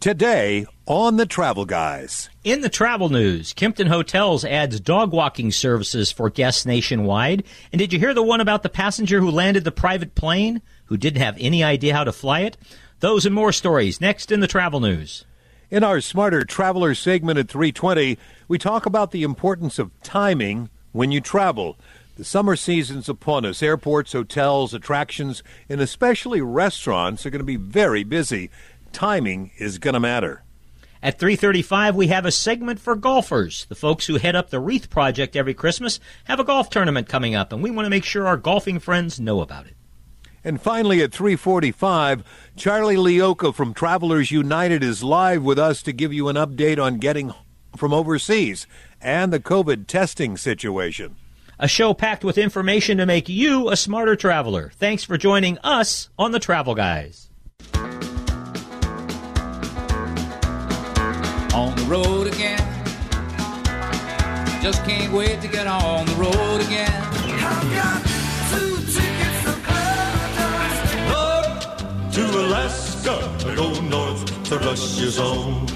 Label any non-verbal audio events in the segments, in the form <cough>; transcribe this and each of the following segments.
Today on the Travel Guys. In the travel news, Kimpton Hotels adds dog walking services for guests nationwide. And did you hear the one about the passenger who landed the private plane who didn't have any idea how to fly it? Those and more stories next in the travel news. In our Smarter Traveler segment at 320, we talk about the importance of timing when you travel. The summer season's upon us. Airports, hotels, attractions, and especially restaurants are going to be very busy timing is going to matter. At 3:35 we have a segment for golfers. The folks who head up the Wreath project every Christmas have a golf tournament coming up and we want to make sure our golfing friends know about it. And finally at 3:45, Charlie Leocha from Travelers United is live with us to give you an update on getting from overseas and the COVID testing situation. A show packed with information to make you a smarter traveler. Thanks for joining us on the Travel Guys. On the road again. Just can't wait to get on the road again. I've got two tickets to paradise. to Alaska, go oh, north to Russia's zone.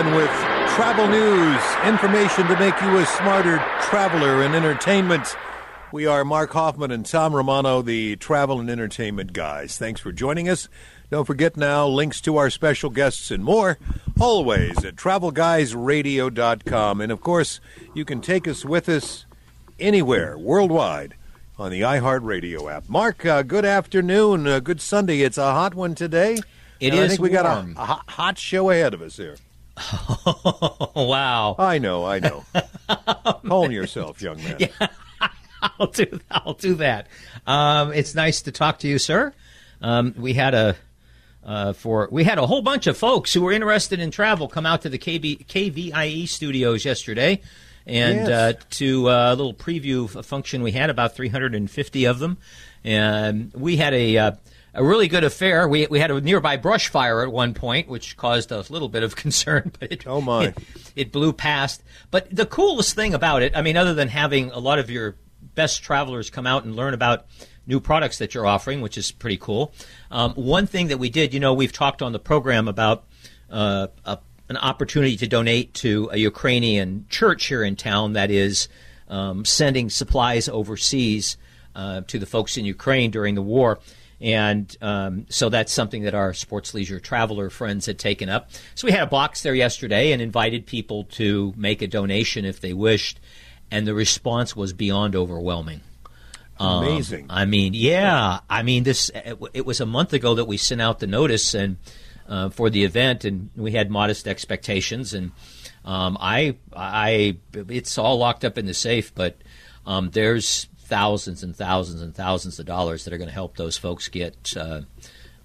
Everyone, with travel news, information to make you a smarter traveler and entertainment. We are Mark Hoffman and Tom Romano, the travel and entertainment guys. Thanks for joining us. Don't forget now links to our special guests and more, always at travelguysradio.com. And of course, you can take us with us anywhere worldwide on the iHeartRadio app. Mark, uh, good afternoon. Uh, good Sunday. It's a hot one today. It is. I think we warm. got a, a, hot show ahead of us here. <laughs> wow. I know, I know. <laughs> Calm yourself, young man. Yeah, <laughs> I'll do. I'll do that. Um, it's nice to talk to you, sir. Um, we had a uh, for we had a whole bunch of folks who were interested in travel come out to the KB, KVIE studios yesterday and yes. uh, to uh, a little preview function we had about 350 of them and we had a uh, a really good affair. We, we had a nearby brush fire at one point, which caused a little bit of <laughs> concern, but it, oh my. It, it, blew past. But the coolest thing about it, I mean, other than having a lot of your best travelers come out and learn about new products that you're offering, which is pretty cool. Um, one thing that we did, you know, we've talked on the program about uh, a an opportunity to donate to a Ukrainian church here in town that is um, sending supplies overseas uh, to the folks in Ukraine during the war. And um, so that's something that our sports leisure traveler friends had taken up. So we had a box there yesterday and invited people to make a donation if they wished. And the response was beyond overwhelming. Amazing. Um, I mean, yeah. I mean, this. It was a month ago that we sent out the notice, and uh, for the event, and we had modest expectations. And um, I, I, it's all locked up in the safe, but um, there's thousands and thousands and thousands of dollars that are going to help those folks get uh,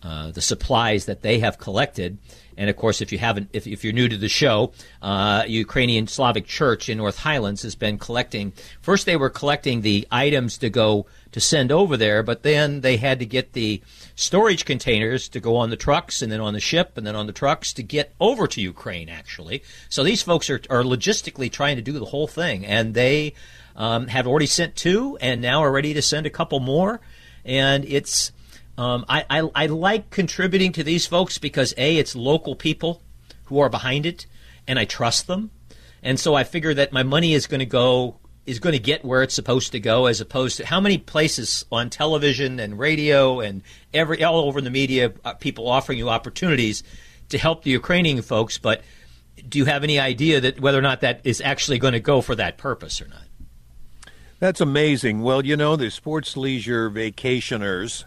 uh, the supplies that they have collected. And of course, if you haven't, if, if you're new to the show, uh, Ukrainian Slavic Church in North Highlands has been collecting. First, they were collecting the items to go to send over there, but then they had to get the storage containers to go on the trucks and then on the ship and then on the trucks to get over to Ukraine, actually. So these folks are, are logistically trying to do the whole thing, and they um, have already sent two and now are ready to send a couple more. And it's, um, I, I, I like contributing to these folks because A, it's local people who are behind it, and I trust them. And so I figure that my money is going to go is going to get where it's supposed to go, as opposed to how many places on television and radio and every all over the media, uh, people offering you opportunities to help the Ukrainian folks. But do you have any idea that whether or not that is actually going to go for that purpose or not? That's amazing. Well, you know, the sports leisure vacationers,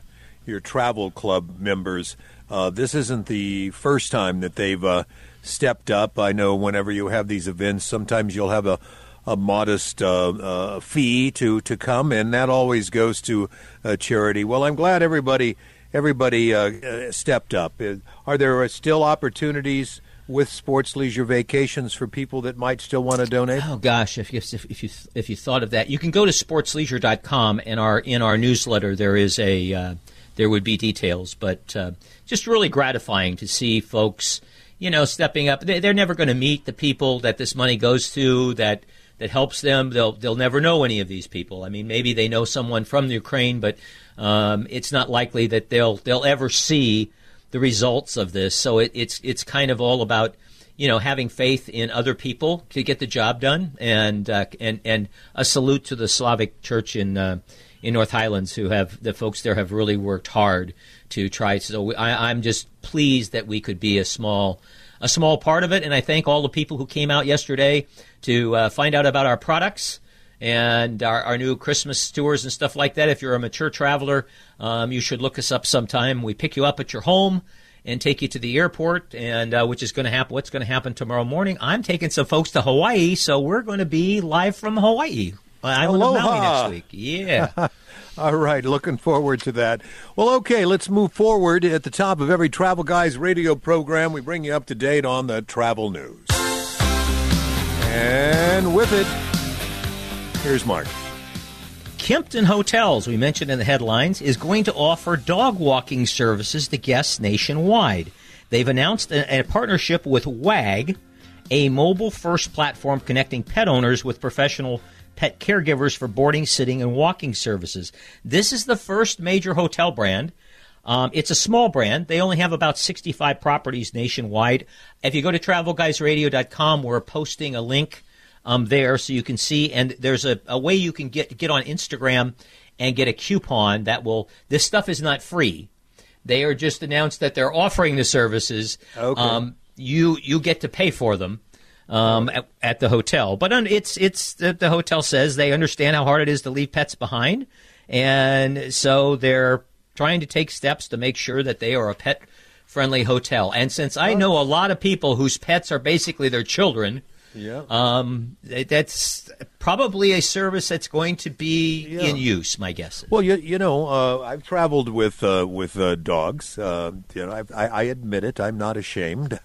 your travel club members, uh, this isn't the first time that they've uh, stepped up. I know whenever you have these events, sometimes you'll have a a modest uh, uh, fee to, to come, and that always goes to uh, charity. Well, I'm glad everybody everybody uh, uh, stepped up. Are there still opportunities with sports leisure vacations for people that might still want to donate? Oh gosh, if you if, if you if you thought of that, you can go to sportsleisure.com and our in our newsletter there is a uh, there would be details, but uh, just really gratifying to see folks, you know, stepping up. They, they're never going to meet the people that this money goes to that that helps them. They'll they'll never know any of these people. I mean, maybe they know someone from the Ukraine, but um, it's not likely that they'll they'll ever see the results of this. So it, it's it's kind of all about you know having faith in other people to get the job done, and uh, and and a salute to the Slavic Church in uh, in North Highlands who have the folks there have really worked hard to try. So I, I'm just pleased that we could be a small a small part of it, and I thank all the people who came out yesterday to uh, find out about our products and our, our, new Christmas tours and stuff like that. If you're a mature traveler, um, you should look us up sometime. We pick you up at your home and take you to the airport, and uh, which is going to happen. What's going to happen tomorrow morning? I'm taking some folks to Hawaii, so we're going to be live from Hawaii, Aloha. of Maui next week. Yeah. <laughs> All right, looking forward to that. Well, okay, let's move forward. At the top of every Travel Guys radio program, we bring you up to date on the travel news. And with it, here's Mark. Kimpton Hotels, we mentioned in the headlines, is going to offer dog walking services to guests nationwide. They've announced a, a partnership with WAG, a mobile first platform connecting pet owners with professional pet caregivers for boarding, sitting, and walking services. This is the first major hotel brand. Um, it's a small brand. They only have about 65 properties nationwide. If you go to travelguysradio.com, we're posting a link um, there so you can see. And there's a, a way you can get get on Instagram and get a coupon that will. This stuff is not free. They are just announced that they're offering the services. Okay. Um, you you get to pay for them um, at, at, the hotel, but it's it's the, the hotel says they understand how hard it is to leave pets behind, and so they're trying to take steps to make sure that they are a pet friendly hotel. And since I know a lot of people whose pets are basically their children, yeah. Um, that's probably a service that's going to be yeah. in use. My guess. Is. Well, you, you know, uh, I've traveled with uh, with uh, dogs. Uh, you know, I, I, admit it. I'm not ashamed.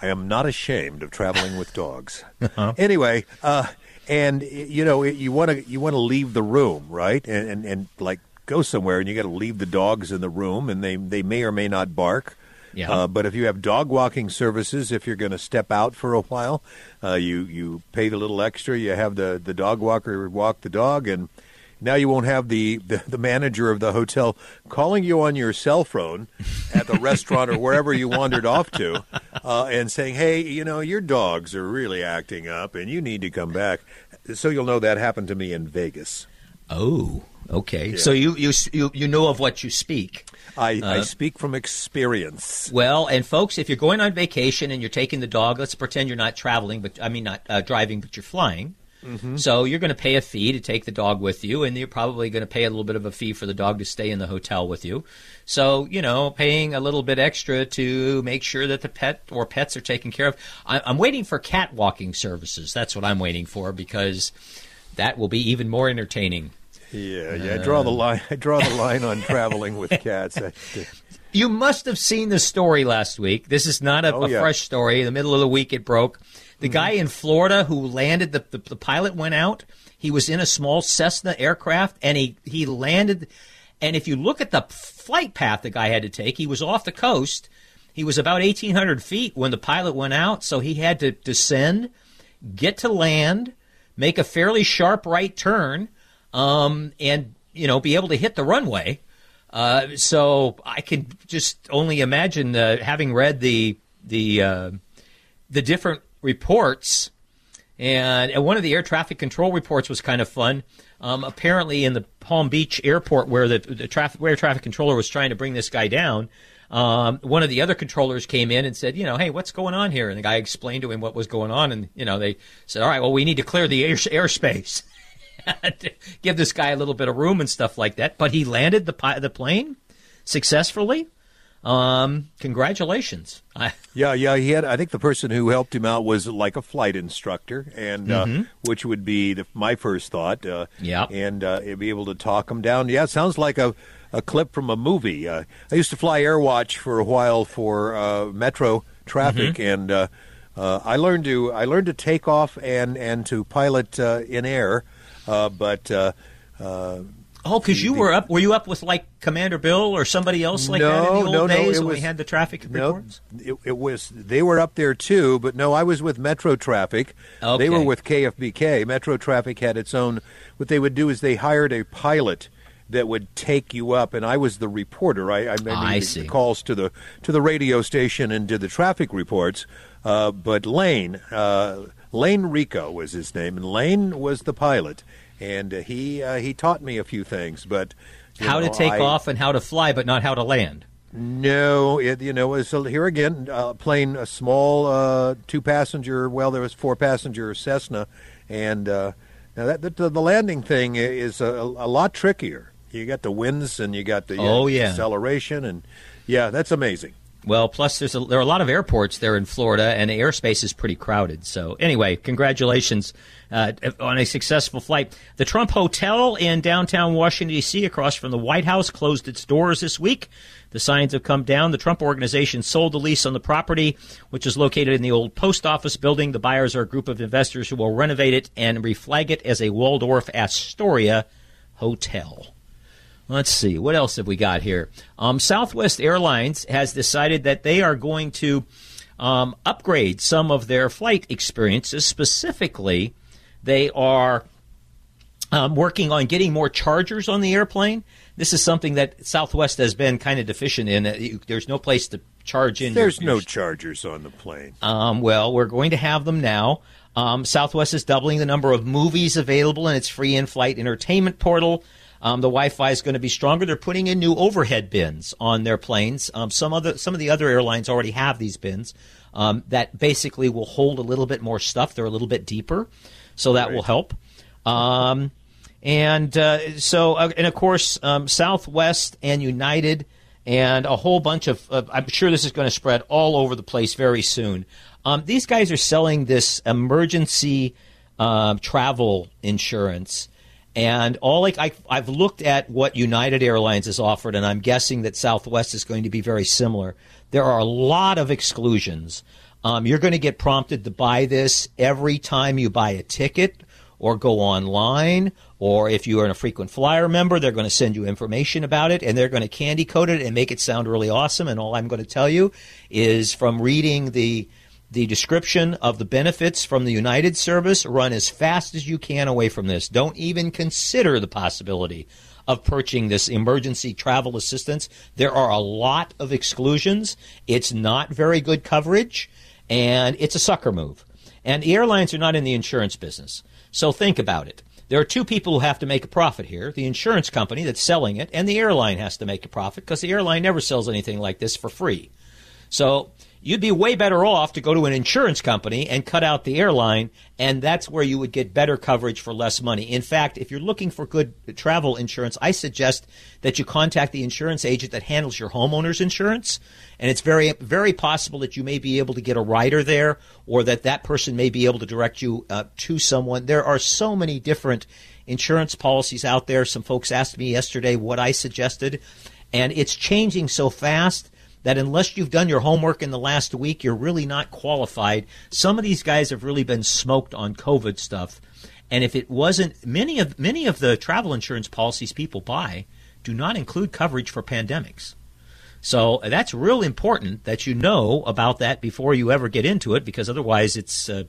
I am not ashamed of traveling with dogs. <laughs> uh-huh. Anyway, uh, and you know, you want to you want to leave the room, right? And, and and like go somewhere, and you got to leave the dogs in the room, and they they may or may not bark. Yeah. Uh, but if you have dog walking services, if you're going to step out for a while, uh, you you pay the little extra. You have the, the dog walker walk the dog, and now you won't have the, the, the manager of the hotel calling you on your cell phone at the restaurant or wherever you wandered off to, uh, and saying, "Hey, you know your dogs are really acting up, and you need to come back." So you'll know that happened to me in Vegas. Oh. Okay, Yeah. so you, you you you know of what you speak. I, I Uh, speak from experience. Well, and folks, if you're going on vacation and you're taking the dog, let's pretend you're not traveling, but I mean not uh, driving, but you're flying. So you're going to pay a fee to take the dog with you, and you're probably going to pay a little bit of a fee for the dog to stay in the hotel with you. So you know, paying a little bit extra to make sure that the pet or pets are taken care of. I, I'm waiting for cat walking services. That's what I'm waiting for because that will be even more entertaining. Yeah, yeah. I draw the um, line. I draw the line on traveling with <laughs> cats. I- You must have seen the story last week. This is not a, Oh, a yeah. fresh story. In the middle of the week, it broke. The mm-hmm. guy in Florida who landed, the, the, the pilot went out. He was in a small Cessna aircraft and he, he landed. And if you look at the flight path the guy had to take, he was off the coast. He was about 1,800 feet when the pilot went out. So he had to descend, get to land, make a fairly sharp right turn, um, and, you know, be able to hit the runway. Uh, so I can just only imagine uh, having read the the uh, the different reports, and, and one of the air traffic control reports was kind of fun. Um, apparently, in the Palm Beach airport, where the the traffic where traffic controller was trying to bring this guy down, um, one of the other controllers came in and said, you know, hey, what's going on here? And the guy explained to him what was going on, and you know, they said, all right, well, we need to clear the air, airspace. Give this guy a little bit of room and stuff like that. But he landed the the plane successfully. Um, congratulations. I, <laughs> Yeah, yeah. He had. I think the person who helped him out was like a flight instructor, and uh, which would be the, my first thought. Uh, Yeah. and uh, be able to talk him down. Yeah, it sounds like a a clip from a movie. Uh, I used to fly AirWatch for a while for uh, Metro traffic, and uh, uh, I learned to I learned to take off and and to pilot uh, in air, uh, but. Uh, uh, Oh, because you were up. Were you up with like Commander Bill or somebody else like that in the No, old no, no, days it when we had the traffic No, reports? it, it was they were up there too, but no, I was with Metro Traffic. Okay. They were with KFBK. Metro Traffic had its own. What they would do is they hired a pilot that would take you up, and I was the reporter. I, I made I the calls to the to the radio station and did the traffic reports. Uh, but Lane, uh, Lane Rico was his name, and Lane was the pilot, and uh, he uh, he taught me a few things, but. How to take I- off and how to fly, but not how to land. no, it you know uh, here again. Uh, plane a small uh, two passenger. Well, there was four passenger Cessna, and uh, now that the, the landing thing is a, a lot trickier. You got the winds and you got the Oh, yeah. acceleration and yeah, that's amazing. Well, plus there's a, there are a lot of airports there in Florida, and the airspace is pretty crowded. So anyway, congratulations uh, on a successful flight. The Trump Hotel in downtown Washington D.C., across from the White House, closed its doors this week. The signs have come down. The Trump organization sold the lease on the property, which is located in the old post office building. The buyers are a group of investors who will renovate it and reflag it as a Waldorf Astoria hotel. Let's see. What else have we got here? Um, Southwest Airlines has decided that they are going to um, upgrade some of their flight experiences. Specifically, they are um, working on getting more chargers on the airplane. This is something that Southwest has been kind of deficient in. There's no place to charge in. There's your no chargers on the plane. um, well, we're going to have them now. Um, Southwest is doubling the number of movies available in its free in-flight entertainment portal. Um, the Wi-Fi is going to be stronger. They're putting in new overhead bins on their planes. Um, some other some of the other airlines already have these bins um, that basically will hold a little bit more stuff. They're a little bit deeper, so that will help. Um, and uh, so, uh, and of course, um, Southwest and United and a whole bunch of. Uh, I'm sure this is going to spread all over the place very soon. Um, these guys are selling this emergency um, travel insurance, and all like I, I've looked at what United Airlines has offered, and I'm guessing that Southwest is going to be very similar. There are a lot of exclusions. Um, you're going to get prompted to buy this every time you buy a ticket or go online, or if you are a frequent flyer member, they're going to send you information about it and they're going to candy coat it and make it sound really awesome. And all I'm going to tell you is from reading the the description of the benefits from the United service, run as fast as you can away from this. Don't even consider the possibility of purchasing this emergency travel assistance. There are a lot of exclusions. It's not very good coverage, and it's a sucker move. And the airlines are not in the insurance business. So think about it. There are two people who have to make a profit here the insurance company that's selling it, and the airline has to make a profit because the airline never sells anything like this for free. So you'd be way better off to go to an insurance company and cut out the airline, and that's where you would get better coverage for less money. In fact, if you're looking for good travel insurance, I suggest that you contact the insurance agent that handles your homeowner's insurance, and it's very very possible that you may be able to get a rider there, or that that person may be able to direct you uh, to someone. There are so many different insurance policies out there. Some folks asked me yesterday what I suggested, and it's changing so fast that unless you've done your homework in the last week, you're really not qualified. Some of these guys have really been smoked on COVID stuff. And if it wasn't many of many of the travel insurance policies people buy do not include coverage for pandemics. So that's real important that you know about that before you ever get into it, because otherwise it's uh,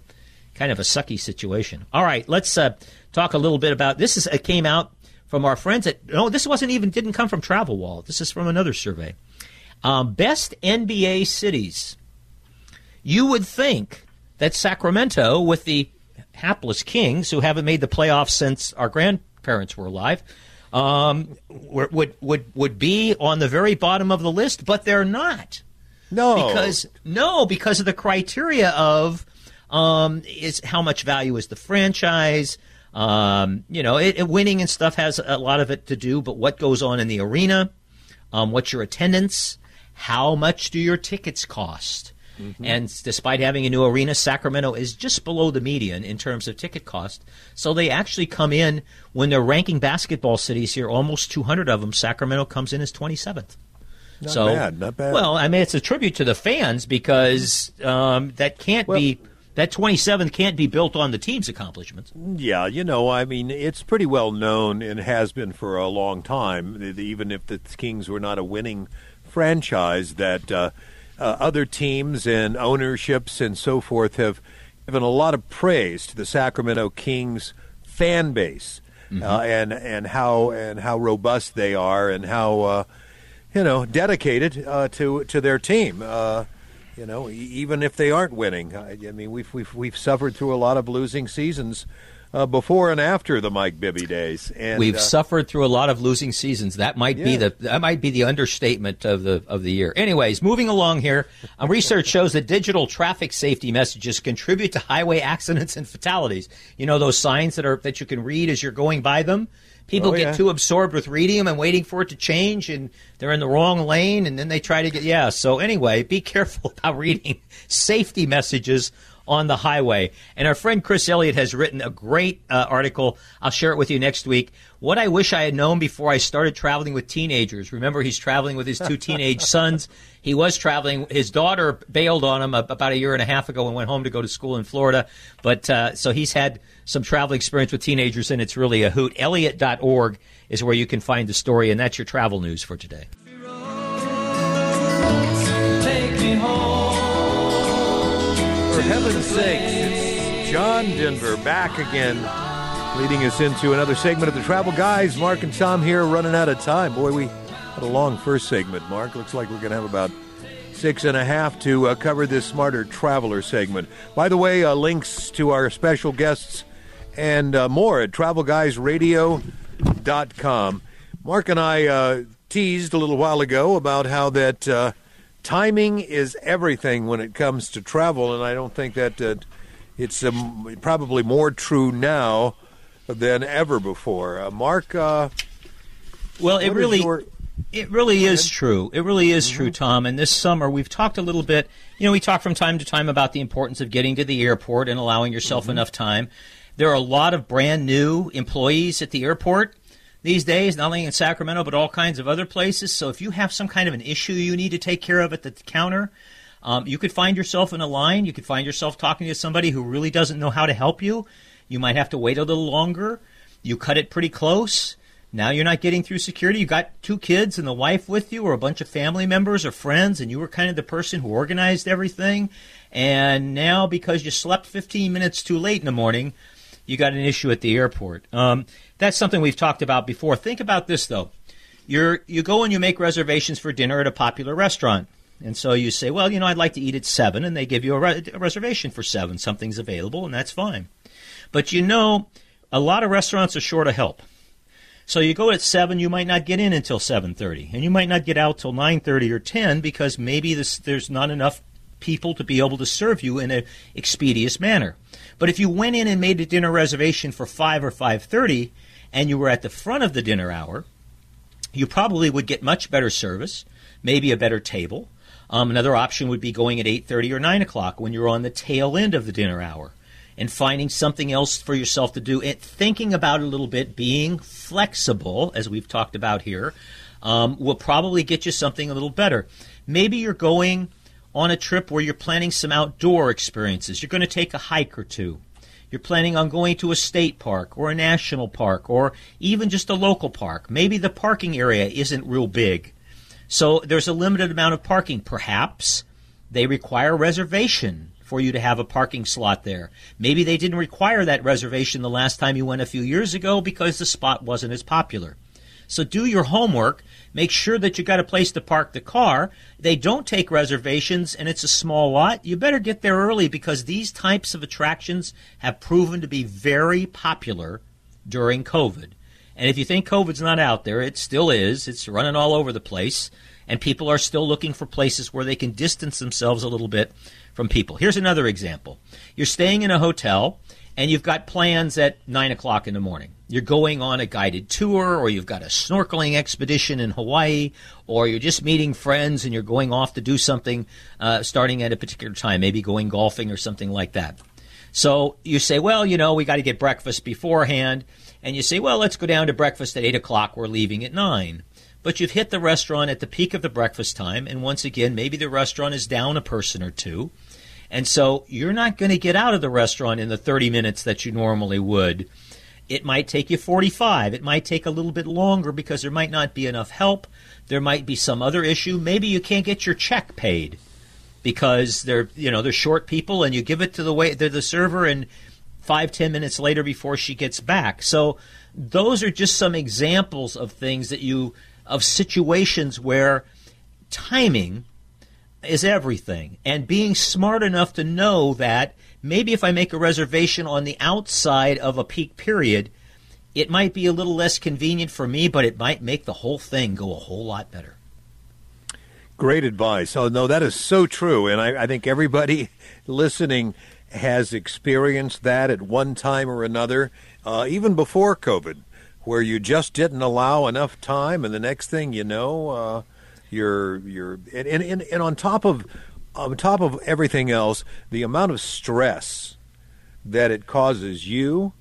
kind of a sucky situation. All right, let's uh, talk a little bit about this. Is came out from our friends at no, this wasn't even didn't come from Travel Wall. This is from another survey. Um, best NBA cities. You would think that Sacramento, with the hapless Kings who haven't made the playoffs since our grandparents were alive, um, would would would be on the very bottom of the list, but they're not No, because no, because of the criteria of um, is how much value is the franchise. Um, you know, it, it- winning and stuff has a lot of it to do, but what goes on in the arena, um, what's your attendance, how much do your tickets cost? And despite having a new arena, Sacramento is just below the median in terms of ticket cost. So they actually come in when they're ranking basketball cities here, almost 200 of them. Sacramento comes in as 27th. Not so bad, not bad. Well, I mean, it's a tribute to the fans because um, that can't Well- be that 27th can't be built on the team's accomplishments. Yeah, you know, I mean, it's pretty well known and has been for a long time, even if the Kings were not a winning franchise, that uh, uh, other teams and ownerships and so forth have given a lot of praise to the Sacramento Kings fan base uh, and and how and how robust they are and how uh, you know dedicated uh, to to their team. Uh, you know, even if they aren't winning, I, I mean, we've we've we've suffered through a lot of losing seasons uh, before and after the Mike Bibby days, and We've uh, suffered through a lot of losing seasons. That might be the that might be the understatement of the of the year. Anyways, moving along here, uh, research shows that digital traffic safety messages contribute to highway accidents and fatalities. You know those signs that are that you can read as you're going by them. People Oh, get yeah. too absorbed with reading them and waiting for it to change, and they're in the wrong lane, and then they try to get yeah. So anyway, be careful <laughs> about reading safety messages on the highway. And our friend Chris Elliott has written a great uh, article. I'll share it with you next week. What I wish I had known before I started traveling with teenagers. Remember, he's traveling with his two teenage <laughs> sons. He was traveling. His daughter bailed on him about a year and a half ago and went home to go to school in Florida. But uh, so he's had some travel experience with teenagers, and it's really a hoot. Elliott.org is where you can find the story, and that's your travel news for today. Heaven's sakes, it's John Denver back again, leading us into another segment of the Travel Guys. Mark and Tom here, running out of time. Boy, we had a long first segment, Mark. Looks like we're going to have about six and a half to uh, cover this Smarter Traveler segment. By the way, uh, links to our special guests and uh, more at travelguysradio.com. Mark and I uh, teased a little while ago about how that uh, timing is everything when it comes to travel, and I don't think that uh, it's um, probably more true now than ever before. Uh, Mark, uh, Well, it really your- it really is true. It really is true, Tom. And this summer we've talked a little bit. You know, we talk from time to time about the importance of getting to the airport and allowing yourself enough time. There are a lot of brand new employees at the airport these days, not only in Sacramento but all kinds of other places. So if you have some kind of an issue you need to take care of at the counter, um, you could find yourself in a line. You could find yourself talking to somebody who really doesn't know how to help you. You might have to wait a little longer. You cut it pretty close. Now you're not getting through security. You got two kids and the wife with you, or a bunch of family members or friends, and you were kind of the person who organized everything. And now, because you slept 15 minutes too late in the morning, you got an issue at the airport. Um, that's something we've talked about before. Think about this though. You're you go and you make reservations for dinner at a popular restaurant. And so you say, well, you know, I'd like to eat at seven, and they give you a, re- a reservation for seven. Something's available, and that's fine. But you know, a lot of restaurants are short of help. So you go at seven, you might not get in until seven thirty, and you might not get out till nine thirty or ten because maybe this, there's not enough people to be able to serve you in an expeditious manner. But if you went in and made a dinner reservation for five or five thirty, and you were at the front of the dinner hour, you probably would get much better service, maybe a better table. Um, another option would be going at 8.30 or 9 o'clock when you're on the tail end of the dinner hour and finding something else for yourself to do and thinking about it a little bit, being flexible, as we've talked about here, um, will probably get you something a little better. Maybe you're going on a trip where you're planning some outdoor experiences. You're going to take a hike or two. You're planning on going to a state park or a national park or even just a local park. Maybe the parking area isn't real big. So there's a limited amount of parking. Perhaps they require reservation for you to have a parking slot there. Maybe they didn't require that reservation the last time you went a few years ago because the spot wasn't as popular. So do your homework. Make sure that you got a place to park the car. They don't take reservations and it's a small lot. You better get there early because these types of attractions have proven to be very popular during COVID. And if you think COVID's not out there, it still is. It's running all over the place. And people are still looking for places where they can distance themselves a little bit from people. Here's another example. You're staying in a hotel and you've got plans at 9 o'clock in the morning. You're going on a guided tour, or you've got a snorkeling expedition in Hawaii, or you're just meeting friends and you're going off to do something uh, starting at a particular time, maybe going golfing or something like that. So you say, well, you know, we got to get breakfast beforehand. And you say, well, let's go down to breakfast at 8 o'clock. We're leaving at 9. but you've hit the restaurant at the peak of the breakfast time, and once again, maybe the restaurant is down a person or two. And so you're not going to get out of the restaurant in the 30 minutes that you normally would. It might take you 45. It might take a little bit longer because there might not be enough help. There might be some other issue. Maybe you can't get your check paid because they're you know they're short people, and you give it to the way to the server, and five ten minutes later before she gets back. So those are just some examples of things that you of situations where timing is everything, and being smart enough to know that maybe if I make a reservation on the outside of a peak period, it might be a little less convenient for me, but it might make the whole thing go a whole lot better. Great advice. Oh, no, that is so true. And I, I think everybody <laughs> listening has experienced that at one time or another, uh, even before COVID, where you just didn't allow enough time, and the next thing you know, uh, you're you're and, and, and on top of on top of everything else, the amount of stress that it causes you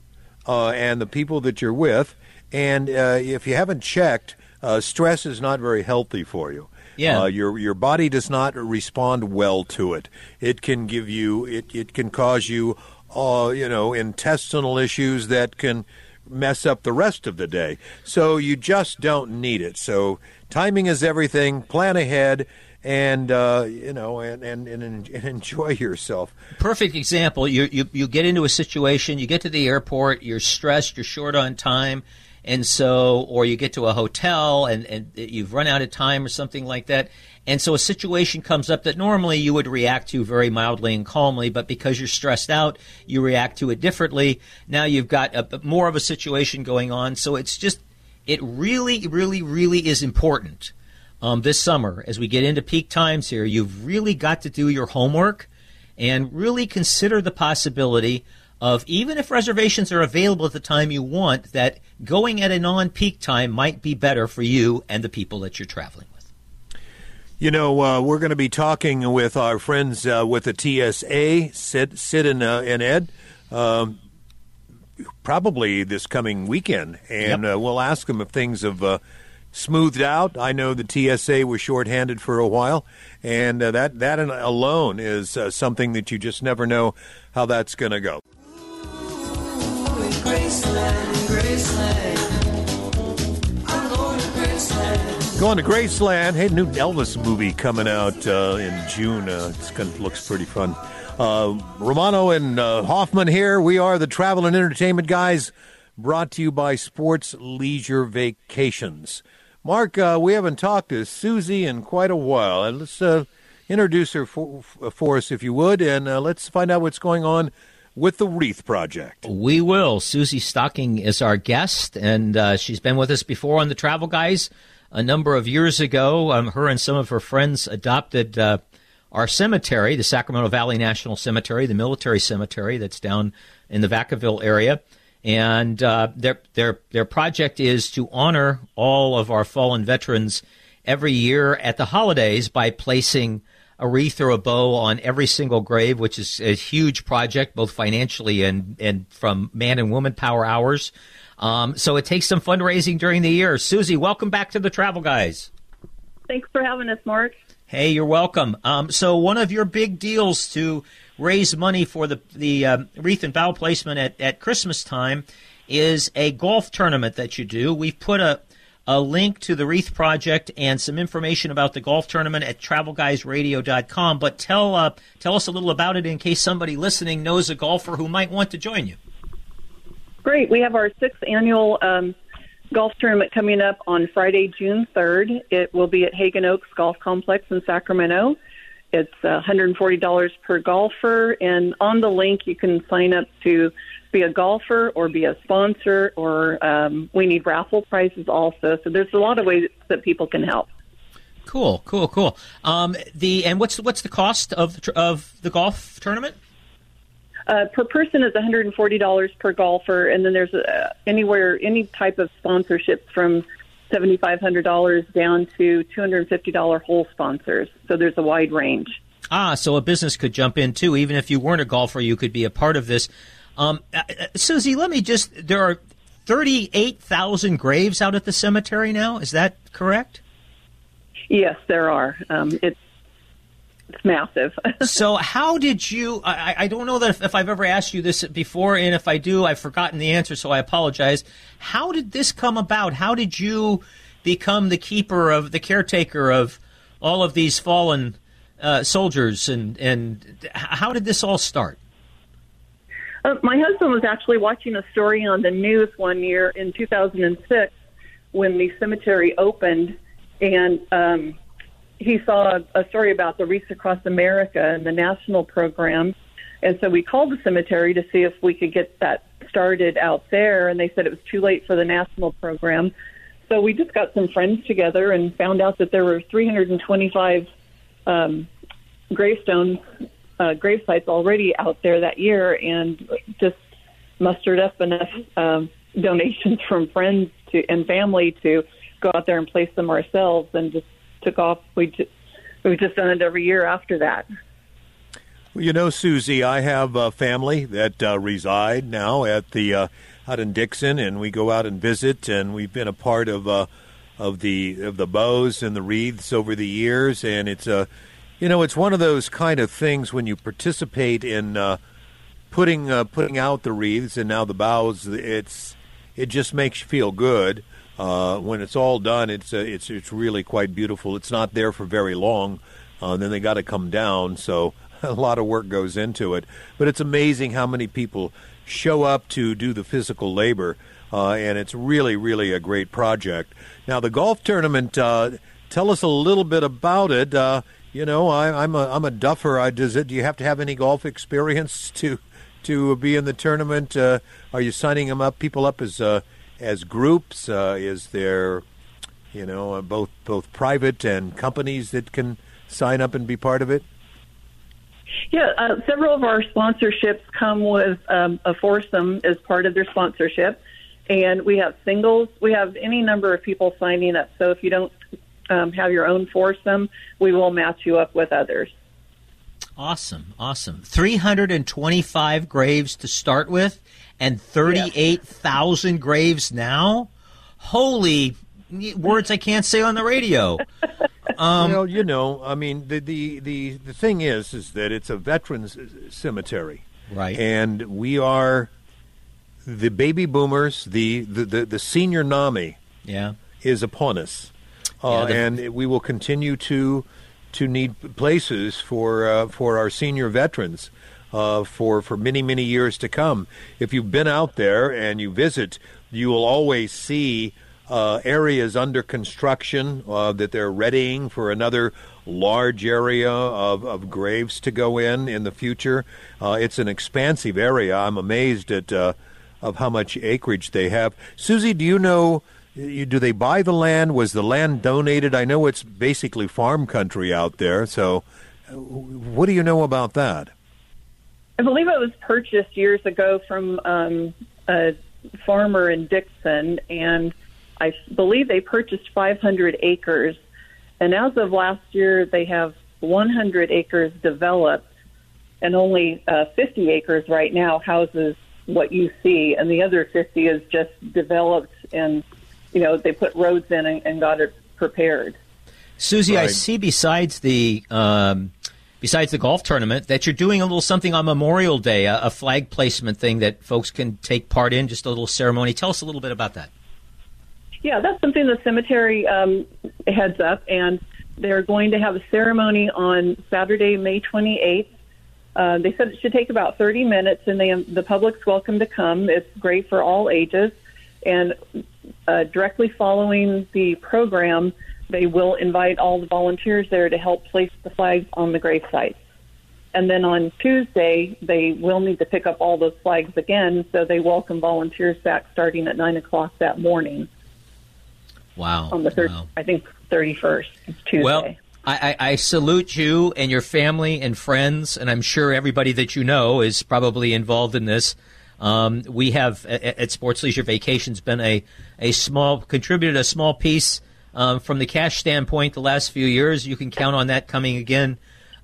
uh, and the people that you're with, and uh, if you haven't checked, uh, stress is not very healthy for you. Yeah. Uh, your your body does not respond well to it. It can give you it, it can cause you uh, you know intestinal issues that can mess up the rest of the day. So you just don't need it. So timing is everything. Plan ahead and uh, you know and, and, and enjoy <laughs> yourself. Perfect example. You, you you get into a situation. You get to the airport. You're stressed. You're short on time and so or you get to a hotel and, and you've run out of time or something like that and so a situation comes up that normally you would react to very mildly and calmly but because you're stressed out you react to it differently now you've got a, more of a situation going on so it's just it really really really is important um, this summer as we get into peak times here you've really got to do your homework and really consider the possibility of even if reservations are available at the time you want, that going at a non peak time might be better for you and the people that you're traveling with. You know, uh, we're going to be talking with our friends uh, with the TSA, Sid, Sid and, uh, and Ed, um, probably this coming weekend, and Yep. uh, we'll ask them if things have uh, smoothed out. I know the TSA was shorthanded for a while, and uh, that that alone is uh, something that you just never know how that's going to go. Graceland, Graceland. I'm going to Graceland. Going to Graceland. Hey, new Elvis movie coming out uh, in June. Uh, gonna looks pretty fun. Uh, Romano and uh, Hoffman here. We are the travel and entertainment guys, brought to you by Sports Leisure Vacations. Mark, uh, we haven't talked to Susie in quite a while. And let's uh, introduce her for, for us, if you would, and uh, let's find out what's going on with the Wreath Project. We will. Susie Stocking is our guest, and uh, she's been with us before on the Travel Guys a number of years ago. Um, her and some of her friends adopted uh, our cemetery, the Sacramento Valley National Cemetery, the military cemetery that's down in the Vacaville area. And uh, their their their project is to honor all of our fallen veterans every year at the holidays by placing a wreath or a bow on every single grave, which is a huge project, both financially and, and from man and woman power hours. Um, so it takes some fundraising during the year. Susie, welcome back to the Travel Guys. Thanks for having us, Mark. Hey, you're welcome. Um, so one of your big deals to raise money for the the um, wreath and bow placement at, at Christmas time is a golf tournament that you do. We've put a a link to the Wreath Project and some information about the golf tournament at travelguysradio.com. But tell uh, tell us a little about it in case somebody listening knows a golfer who might want to join you. Great. We have our sixth annual um, golf tournament coming up on Friday, June 3rd. It will be at Haggin Oaks Golf Complex in Sacramento. It's uh, $140 per golfer, and on the link you can sign up to be a golfer or be a sponsor, or um, we need raffle prizes also. So there's a lot of ways that people can help. Cool, cool, cool. Um, the and what's what's the cost of of the golf tournament? Uh, per person is $140 per golfer, and then there's uh, anywhere any type of sponsorship from $7,500 down to $250 whole sponsors. So there's a wide range. Ah, so a business could jump in too. Even if you weren't a golfer, you could be a part of this. Um, uh, uh, Susie, let me just. There are 38,000 graves out at the cemetery now. Is that correct? Yes, there are. Um, it's it's massive. <laughs> so, how did you? I, I don't know that if, if, I've ever asked you this before, and if I do, I've forgotten the answer, so I apologize. How did this come about? How did you become the keeper of the caretaker of all of these fallen uh, soldiers, and and how did this all start? Uh, my husband was actually watching a story on the news one year in 2006 when the cemetery opened, and um, he saw a story about the Wreaths Across America and the national program. And so we called the cemetery to see if we could get that started out there, and they said it was too late for the national program. So we just got some friends together and found out that there were 325 um, gravestones uh, grave sites already out there that year, and just mustered up enough um, donations <laughs> from friends to and family to go out there and place them ourselves, and just took off. We just, we've just done it every year after that. Well, you know, Susie, I have a family that uh, reside now at the uh, out in Dixon, and we go out and visit, and we've been a part of uh, of the of the bows and the wreaths over the years, and it's a you know, it's one of those kind of things when you participate in uh, putting uh, putting out the wreaths and now the bows. It's it just makes you feel good. Uh, when it's all done, it's uh, it's it's really quite beautiful. It's not there for very long, uh, then they got to come down. So <laughs> a lot of work goes into it. But it's amazing how many people show up to do the physical labor, uh, and it's really really a great project. Now the golf tournament. Uh, tell us a little bit about it. You know, I, am a I'm a duffer. I, does it? Do you have to have any golf experience <laughs> to to be in the tournament? Are you signing them up, people up as as groups? Uh, is there, you know, uh, both both private and companies that can sign up and be part of it? Yeah, uh, several of our sponsorships come with um, a foursome as part of their sponsorship, and we have singles. We have any number of people signing up. So if you don't um, have your own foursome, we will match you up with others. Awesome, awesome. 325 graves to start with and 38,000 graves now? Holy words I can't say on the radio. <laughs> Um, well, you know, I mean, the, the, the, the thing is, is that it's a veterans cemetery. Right. And we are the baby boomers, the, the, the, the senior NAMI yeah. is upon us uh, yeah, and we will continue to to need places for uh, for our senior veterans uh, for for many many years to come. If you've been out there and you visit, you will always see uh, areas under construction uh, that they're readying for another large area of, of graves to go in in the future. Uh, it's an expansive area. I'm amazed at of how much acreage they have. Susie, do you know? Do they buy the land? Was the land donated? I know it's basically farm country out there. So, what do you know about that? I believe it was purchased years ago from um, a farmer in Dixon, and I believe they purchased 500 acres. And as of last year, they have 100 acres developed, and only uh, 50 acres right now houses what you see, and the other 50 is just developed and you know, they put roads in and, and got it prepared. Susie, right. I see besides the um, besides the golf tournament that you're doing a little something on Memorial Day, a, a, flag placement thing that folks can take part in, just a little ceremony. Tell us a little bit about that. Yeah, that's something the cemetery um, heads up, and they're going to have a ceremony on Saturday, May 28th. Uh, they said it should take about 30 minutes, and they, the public's welcome to come. It's great for all ages. And uh, directly following the program, they will invite all the volunteers there to help place the flags on the grave sites. And then on Tuesday, they will need to pick up all those flags again, so they welcome volunteers back starting at 9 o'clock that morning. Wow. On the third, wow. I think 31st, it's Tuesday. Well, I, I, salute you and your family and friends, and I'm sure everybody that you know is probably involved in this. Um, we have at, Sports Leisure Vacations been a, a small contributed a small piece um, from the cash standpoint the last few years. You can count on that coming again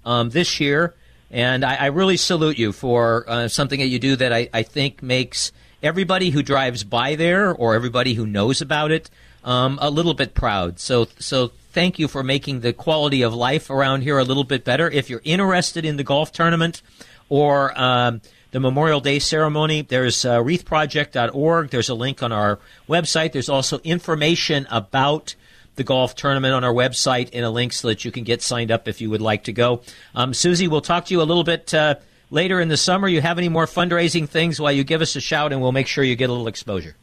um, this year. And I, I, really salute you for uh, something that you do that I, I, think makes everybody who drives by there or everybody who knows about it um, a little bit proud. So, so thank you for making the quality of life around here a little bit better. If you're interested in the golf tournament or um, the Memorial Day ceremony, there's uh, wreathproject.org. There's a link on our website. There's also information about the golf tournament on our website and a link so that you can get signed up if you would like to go. Um, Susie, we'll talk to you a little bit uh, later in the summer. You have any more fundraising things while you give us a shout, and we'll make sure you get a little exposure.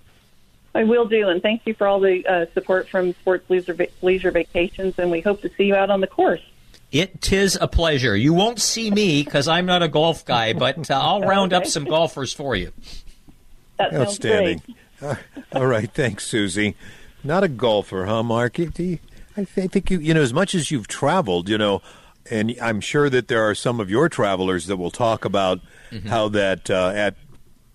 I will do, and thank you for all the uh, support from Sports Leisure, Leisure Vacations, and we hope to see you out on the course. It tis a pleasure. You won't see me because I'm not a golf guy, but uh, I'll round up some golfers for you. That sounds Outstanding. great. <laughs> All right, thanks, Susie. Not a golfer, huh, Mark? You- do you- I th- I think you, you know, as much as you've traveled, you know, and I'm sure that there are some of your travelers that will talk about how that uh, at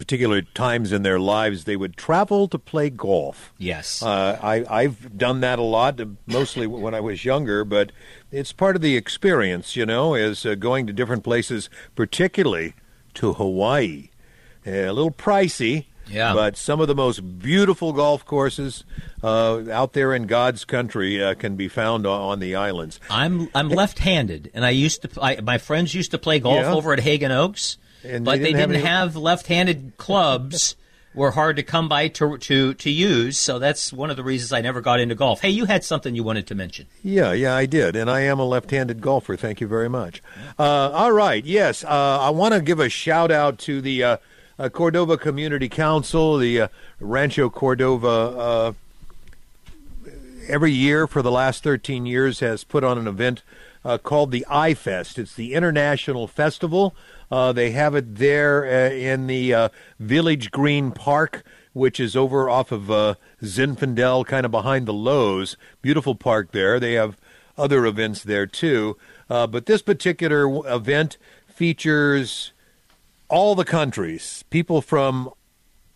particular times in their lives they would travel to play golf. Yes. Uh, I, I've done that a lot, uh, mostly when I was younger, but it's part of the experience, you know, is uh, going to different places, particularly to Hawaii. Uh, a little pricey, Yeah. but some of the most beautiful golf courses uh, out there in God's country uh, can be found on, on the islands. I'm I'm left-handed, and I used to. I, my friends used to play golf Yeah. over at Haggin Oaks, And but they they didn't didn't, have have, left-handed clubs. Were hard to come by to to to use, so that's one of the reasons I never got into golf. Hey, you had something you wanted to mention. Yeah, yeah, I did, and I am a left-handed golfer. Thank you very much. Uh, all right, yes, uh, I want to give a shout out to the uh, uh, Cordova Community Council, the uh, Rancho Cordova. Uh, every year for the last 13 years has put on an event uh, called the iFest. It's the international festival. Uh, they have it there uh, in the uh, Village Green Park, which is over off of uh, Zinfandel, kind of behind the Lowe's. Beautiful park there. They have other events there too. Uh, but this particular event features all the countries, people from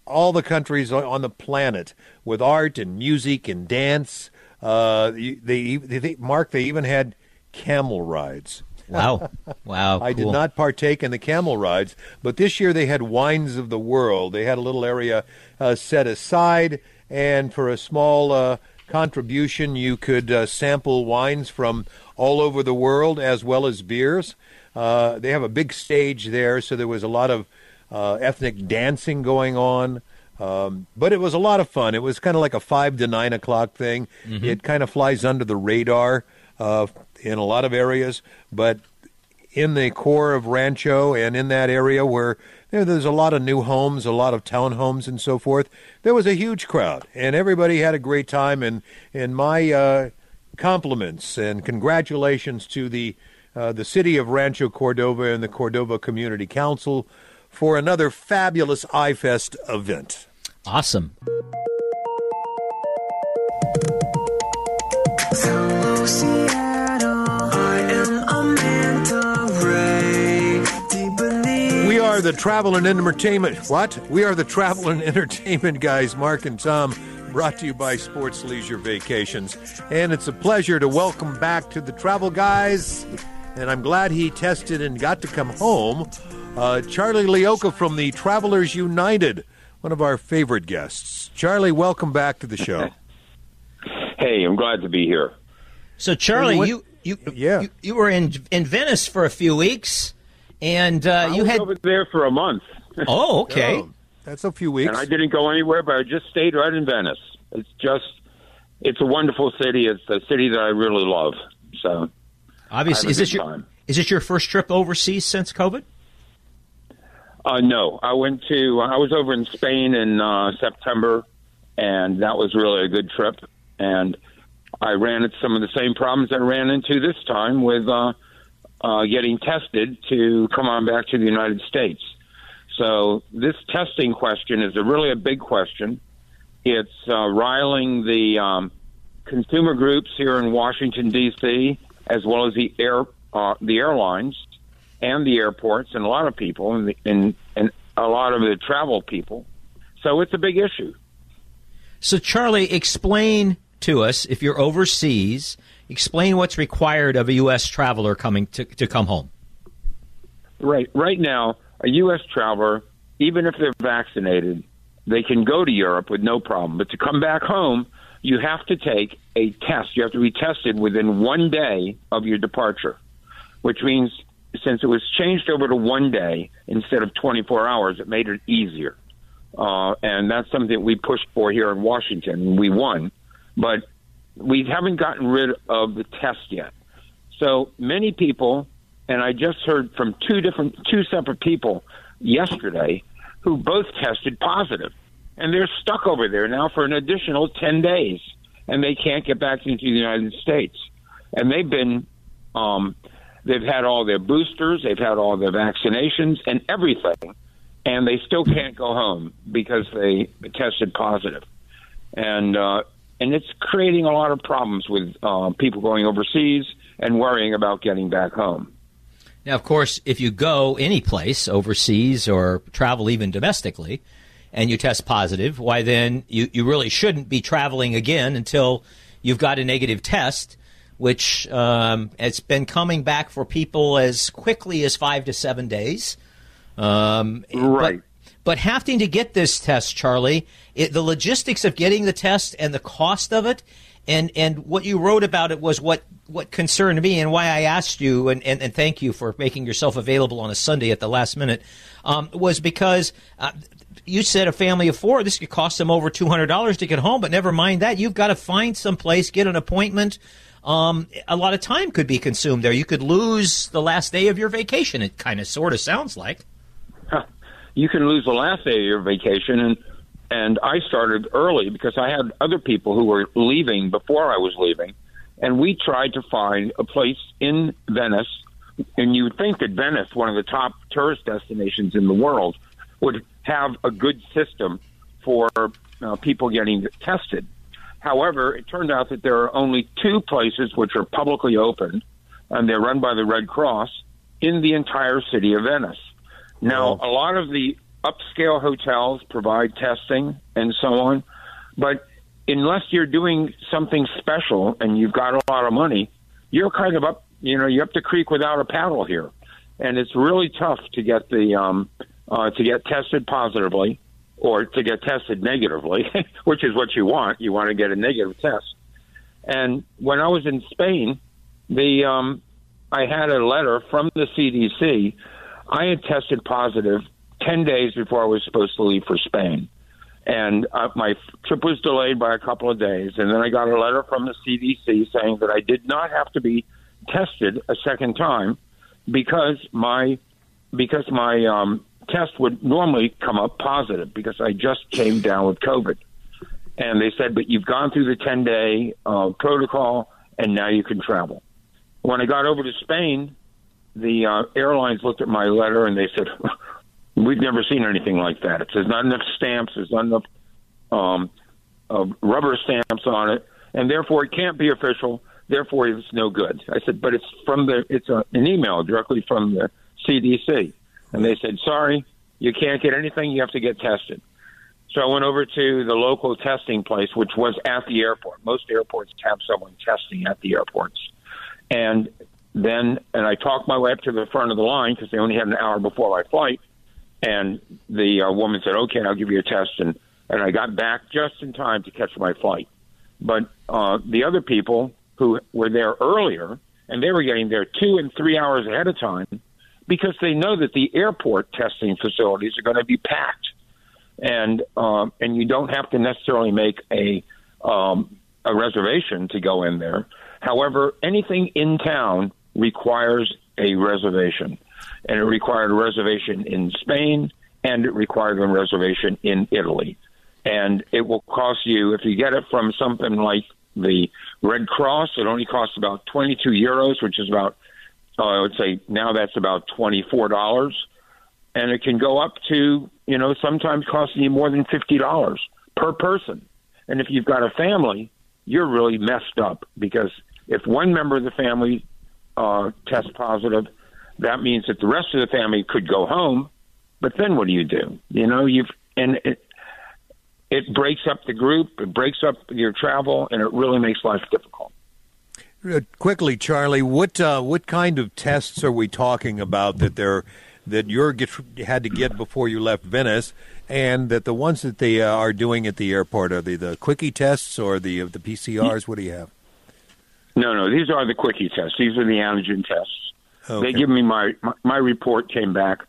all the countries on- the planet with art and music and dance. Uh, they, they, Mark, they even had camel rides. Wow, wow! I did not partake in the camel rides, but this year they had wines of the world. They had a little area uh, set aside, and for a small uh, contribution, you could uh, sample wines from all over the world as well as beers. Uh, they have a big stage there, so there was a lot of uh, ethnic dancing going on. Um, but it was a lot of fun. It was kind of like a five to nine o'clock thing. It kind of flies under the radar uh, in a lot of areas, but in the core of Rancho and in that area where there, there's a lot of new homes, a lot of townhomes and so forth, there was a huge crowd, and everybody had a great time. And and my uh, compliments and congratulations to the uh, the city of Rancho Cordova and the Cordova Community Council for another fabulous iFest event. Awesome. Hello, are the travel and entertainment. What? We are the travel and entertainment guys, Mark and Tom, brought to you by Sports Leisure Vacations. And it's a pleasure to welcome back to the travel guys. And I'm glad he tested and got to come home. Uh, Charlie Leocha from the Travelers United, one of our favorite guests. Charlie, welcome back to the show. <laughs> Hey, I'm glad to be here. So, Charlie, Well, you you, Yeah. you you were in in Venice for a few weeks, and uh, I you was had. over there for a month, <laughs> Oh, okay. Oh, that's a few weeks. and I didn't go anywhere, but I just stayed right in Venice. It's just, it's a wonderful city. It's a city that I really love. So, Obviously, is this your time. is this your first trip overseas since COVID? uh, no, I went to, I was over in Spain in uh, September, and that was really a good trip. And I ran into some of the same problems I ran into this time with uh, uh, getting tested to come on back to the United States. So this testing question is a really a big question. It's uh, riling the um, consumer groups here in Washington D.C. as well as the air uh, the airlines and the airports and a lot of people and, the, and and a lot of the travel people. So it's a big issue. So, Charlie, explain to us if you're overseas. Explain what's required of a U.S. traveler coming to to come home. Right right now, a U.S. traveler, even if they're vaccinated, they can go to Europe with no problem. But to come back home, you have to take a test. You have to be tested within one day of your departure, which means since it was changed over to one day instead of 24 hours, it made it easier. Uh, and that's something we pushed for here in Washington. We won, but we haven't gotten rid of the test yet. So many people, and I just heard from two different, two separate people yesterday who both tested positive, and they're stuck over there now for an additional 10 days, and they can't get back into the United States. And they've been, um, they've had all their boosters, they've had all their vaccinations and everything, and they still can't go home because they tested positive. And, uh, and it's creating a lot of problems with uh, people going overseas and worrying about getting back home. Now, of course, if you go any place overseas or travel even domestically, and you test positive, why then you, you really shouldn't be traveling again until you've got a negative test, which um, has been coming back for people as quickly as five to seven days. Um, Right. But, having to get this test, Charlie, it, the logistics of getting the test and the cost of it, and, and what you wrote about it was what, what concerned me and why I asked you, and, and, and thank you for making yourself available on a Sunday at the last minute, um, was because uh, you said a family of four, this could cost them over $200 to get home, but never mind that. You've got to find some place, get an appointment. Um, a lot of time could be consumed there. You could lose the last day of your vacation. It kind of sort of sounds like. You can lose the last day of your vacation. And and I started early because I had other people who were leaving before I was leaving. And we tried to find a place in Venice. And you would think that Venice one of the top tourist destinations in the world would have a good system for uh, people getting tested. However it turned out that there are only two places which are publicly open and they're run by the Red Cross in the entire city of Venice now, a lot of the upscale hotels provide testing and so on, but unless you're doing something special and you've got a lot of money, you're kind of up, you know, you're up the creek without a paddle here, and it's really tough to get the um, uh, to get tested positively or to get tested negatively, <laughs> which is what you want. You want to get a negative test. And when I was in Spain, the um, I had a letter from the CDC. I had tested positive 10 days before I was supposed to leave for Spain. And uh, my trip was delayed by a couple of days. And then I got a letter from the CDC saying that I did not have to be tested a second time because my because my um, test would normally come up positive because I just came down with COVID. And they said, but you've gone through the 10 day uh, protocol and now you can travel. When I got over to Spain, the uh, airlines looked at my letter and they said, <laughs> "We've never seen anything like that. It says not enough stamps. There's not enough um, uh, rubber stamps on it, and therefore it can't be official. Therefore, it's no good." I said, "But it's from the it's a, an email directly from the CDC," and they said, "Sorry, you can't get anything. You have to get tested." So I went over to the local testing place, which was at the airport. Most airports have someone testing at the airports, and then and I talked my way up to the front of the line because they only had an hour before my flight. And the uh, woman said, "Okay, I'll give you a test," and and I got back just in time to catch my flight. But uh, the other people who were there earlier, and they were getting there two and three hours ahead of time, because they know that the airport testing facilities are going to be packed, and um, and you don't have to necessarily make a um, a reservation to go in there. However, anything in town requires a reservation, and it required a reservation in Spain, and it required a reservation in Italy, and it will cost you if you get it from something like the Red Cross. It only costs about twenty-two euros, which is about uh, I would say now that's about twenty-four dollars, and it can go up to you know sometimes costing you more than fifty dollars per person, and if you've got a family, you're really messed up because if one member of the family uh, tests positive, that means that the rest of the family could go home. But then what do you do? You know, you've and it it breaks up the group, it breaks up your travel, and it really makes life difficult. Uh, Quickly, Charlie, what uh, what kind of tests are we talking about that they're that you're get, had to get before you left Venice, and that the ones that they uh, are doing at the airport are they the quickie tests or the the PCRs? What do you have? No, no, these are the quickie tests. These are the antigen tests. Okay. They give me my, my my report came back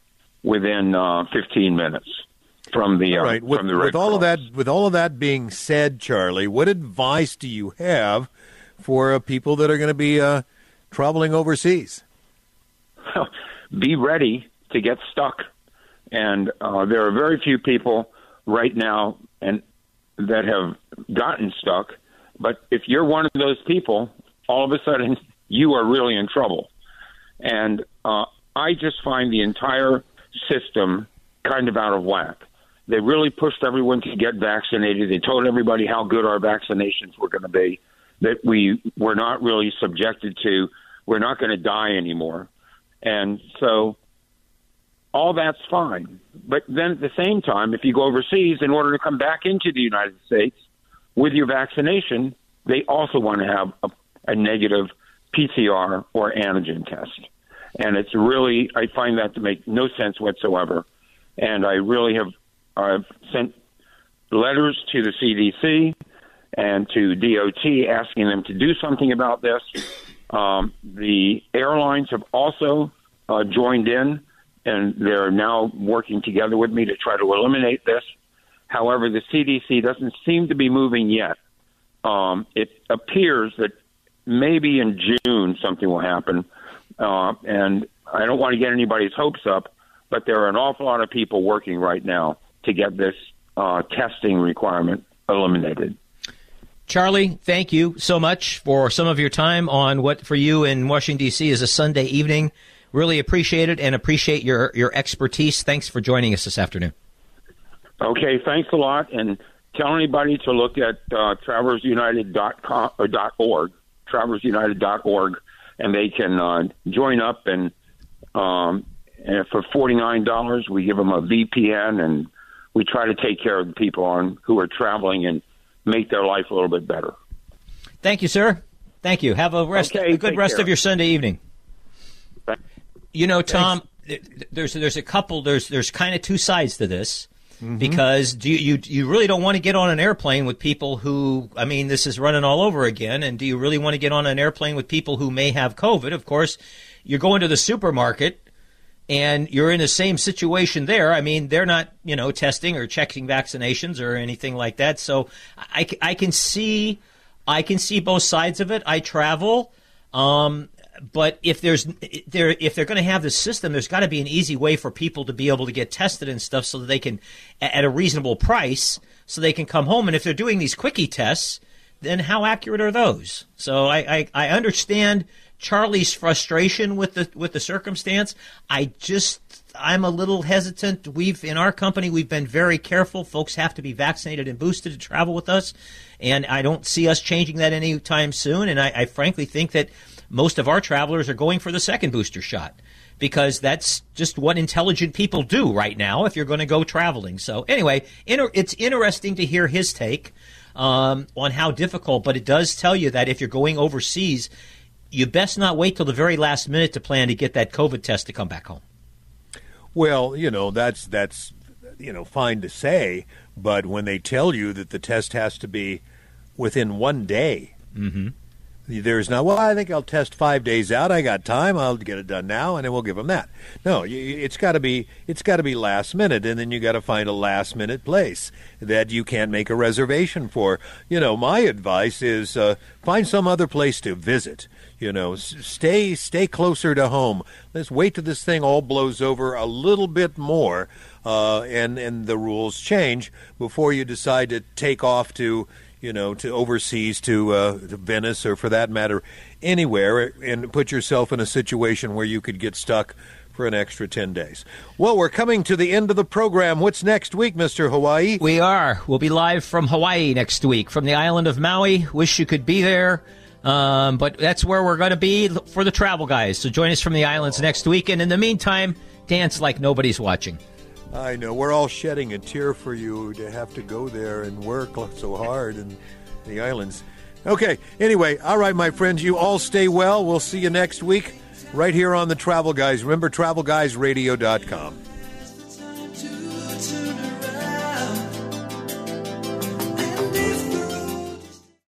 within uh, 15 minutes from the uh, All right. With, from the Red with all of that, with all of that being said, Charlie, what advice do you have for uh, people that are going to be uh, traveling overseas? <laughs> be ready to get stuck. And uh, there are very few people right now and that have gotten stuck. But if you're one of those people, all of a sudden <laughs> you are really in trouble. And uh, I just find the entire system kind of out of whack. They really pushed everyone to get vaccinated. They told everybody how good our vaccinations were going to be, that we were not really subjected to, we're not going to die anymore. And so all that's fine. But then at the same time, if you go overseas, in order to come back into the United States with your vaccination, they also want to have a, a negative PCR or antigen test. And it's really, I find that to make no sense whatsoever. And I really have I've sent letters to the CDC and to DOT asking them to do something about this. Um, the airlines have also uh, joined in, and they're now working together with me to try to eliminate this. However, the CDC doesn't seem to be moving yet. Um, it appears that maybe in June something will happen, uh, and I don't want to get anybody's hopes up, but there are an awful lot of people working right now to get this uh, testing requirement eliminated. Charlie, thank you so much for some of your time on what for you in Washington D.C. is a Sunday evening. Really appreciate it and appreciate your your expertise. Thanks for joining us this afternoon. Okay, thanks a lot, and tell anybody to look at uh, travelersunited.com or dot .org, travelersunited.org, and they can uh, join up and, um, and for forty nine dollars, we give them a VPN, and we try to take care of the people on who are traveling and make their life a little bit better. Thank you, sir. Thank you. Have a rest, Okay, a good rest care. of your Sunday evening. You know, Tom, th- th- there's there's a couple there's there's kind of two sides to this Mm-hmm. because do you, you you really don't want to get on an airplane with people who I mean this is running all over again and do you really want to get on an airplane with people who may have COVID? Of course, you're going to the supermarket and you're in the same situation there. I mean, they're not, you know, testing or checking vaccinations or anything like that. So I, I can see, I can see both sides of it. I travel, um, but if there's there if they're going to have this system, there's got to be an easy way for people to be able to get tested and stuff, so that they can at a reasonable price, so they can come home. And if they're doing these quickie tests, then how accurate are those? So I, I, I understand Charlie's frustration with the with the circumstance. I just I'm a little hesitant. We've in our company we've been very careful. Folks have to be vaccinated and boosted to travel with us, and I don't see us changing that anytime soon. And I, I frankly think that most of our travelers are going for the second booster shot because that's just what intelligent people do right now if you're going to go traveling. So anyway, inter- it's interesting to hear his take um, on how difficult, but it does tell you that if you're going overseas, you best not wait till the very last minute to plan to get that COVID test to come back home. Well, you know that's that's you know fine to say, but when they tell you that the test has to be within one day, mm-hmm. There's not. Well, I think I'll test five days out. I got time. I'll get it done now, and then we'll give them that. No, it's got to be it's got to be last minute, and then you got to find a last minute place that you can't make a reservation for. You know, my advice is uh, find some other place to visit. You know, stay stay closer to home. Let's wait till this thing all blows over a little bit more, uh, and and the rules change before you decide to take off to you know to overseas to, uh, to Venice or for that matter anywhere, and put yourself in a situation where you could get stuck for an extra ten days. Well, we're coming to the end of the program. What's next week, Mister Hawaii? We are. We'll be live from Hawaii next week, from the island of Maui. Wish you could be there. Um, but that's where we're going to be for the travel guys. So join us from the islands next week. And in the meantime, dance like nobody's watching. I know. We're all shedding a tear for you to have to go there and work so hard in the islands. Okay, anyway, all right, my friends, you all stay well. We'll see you next week right here on the Travel Guys. Remember, travelguysradio.com.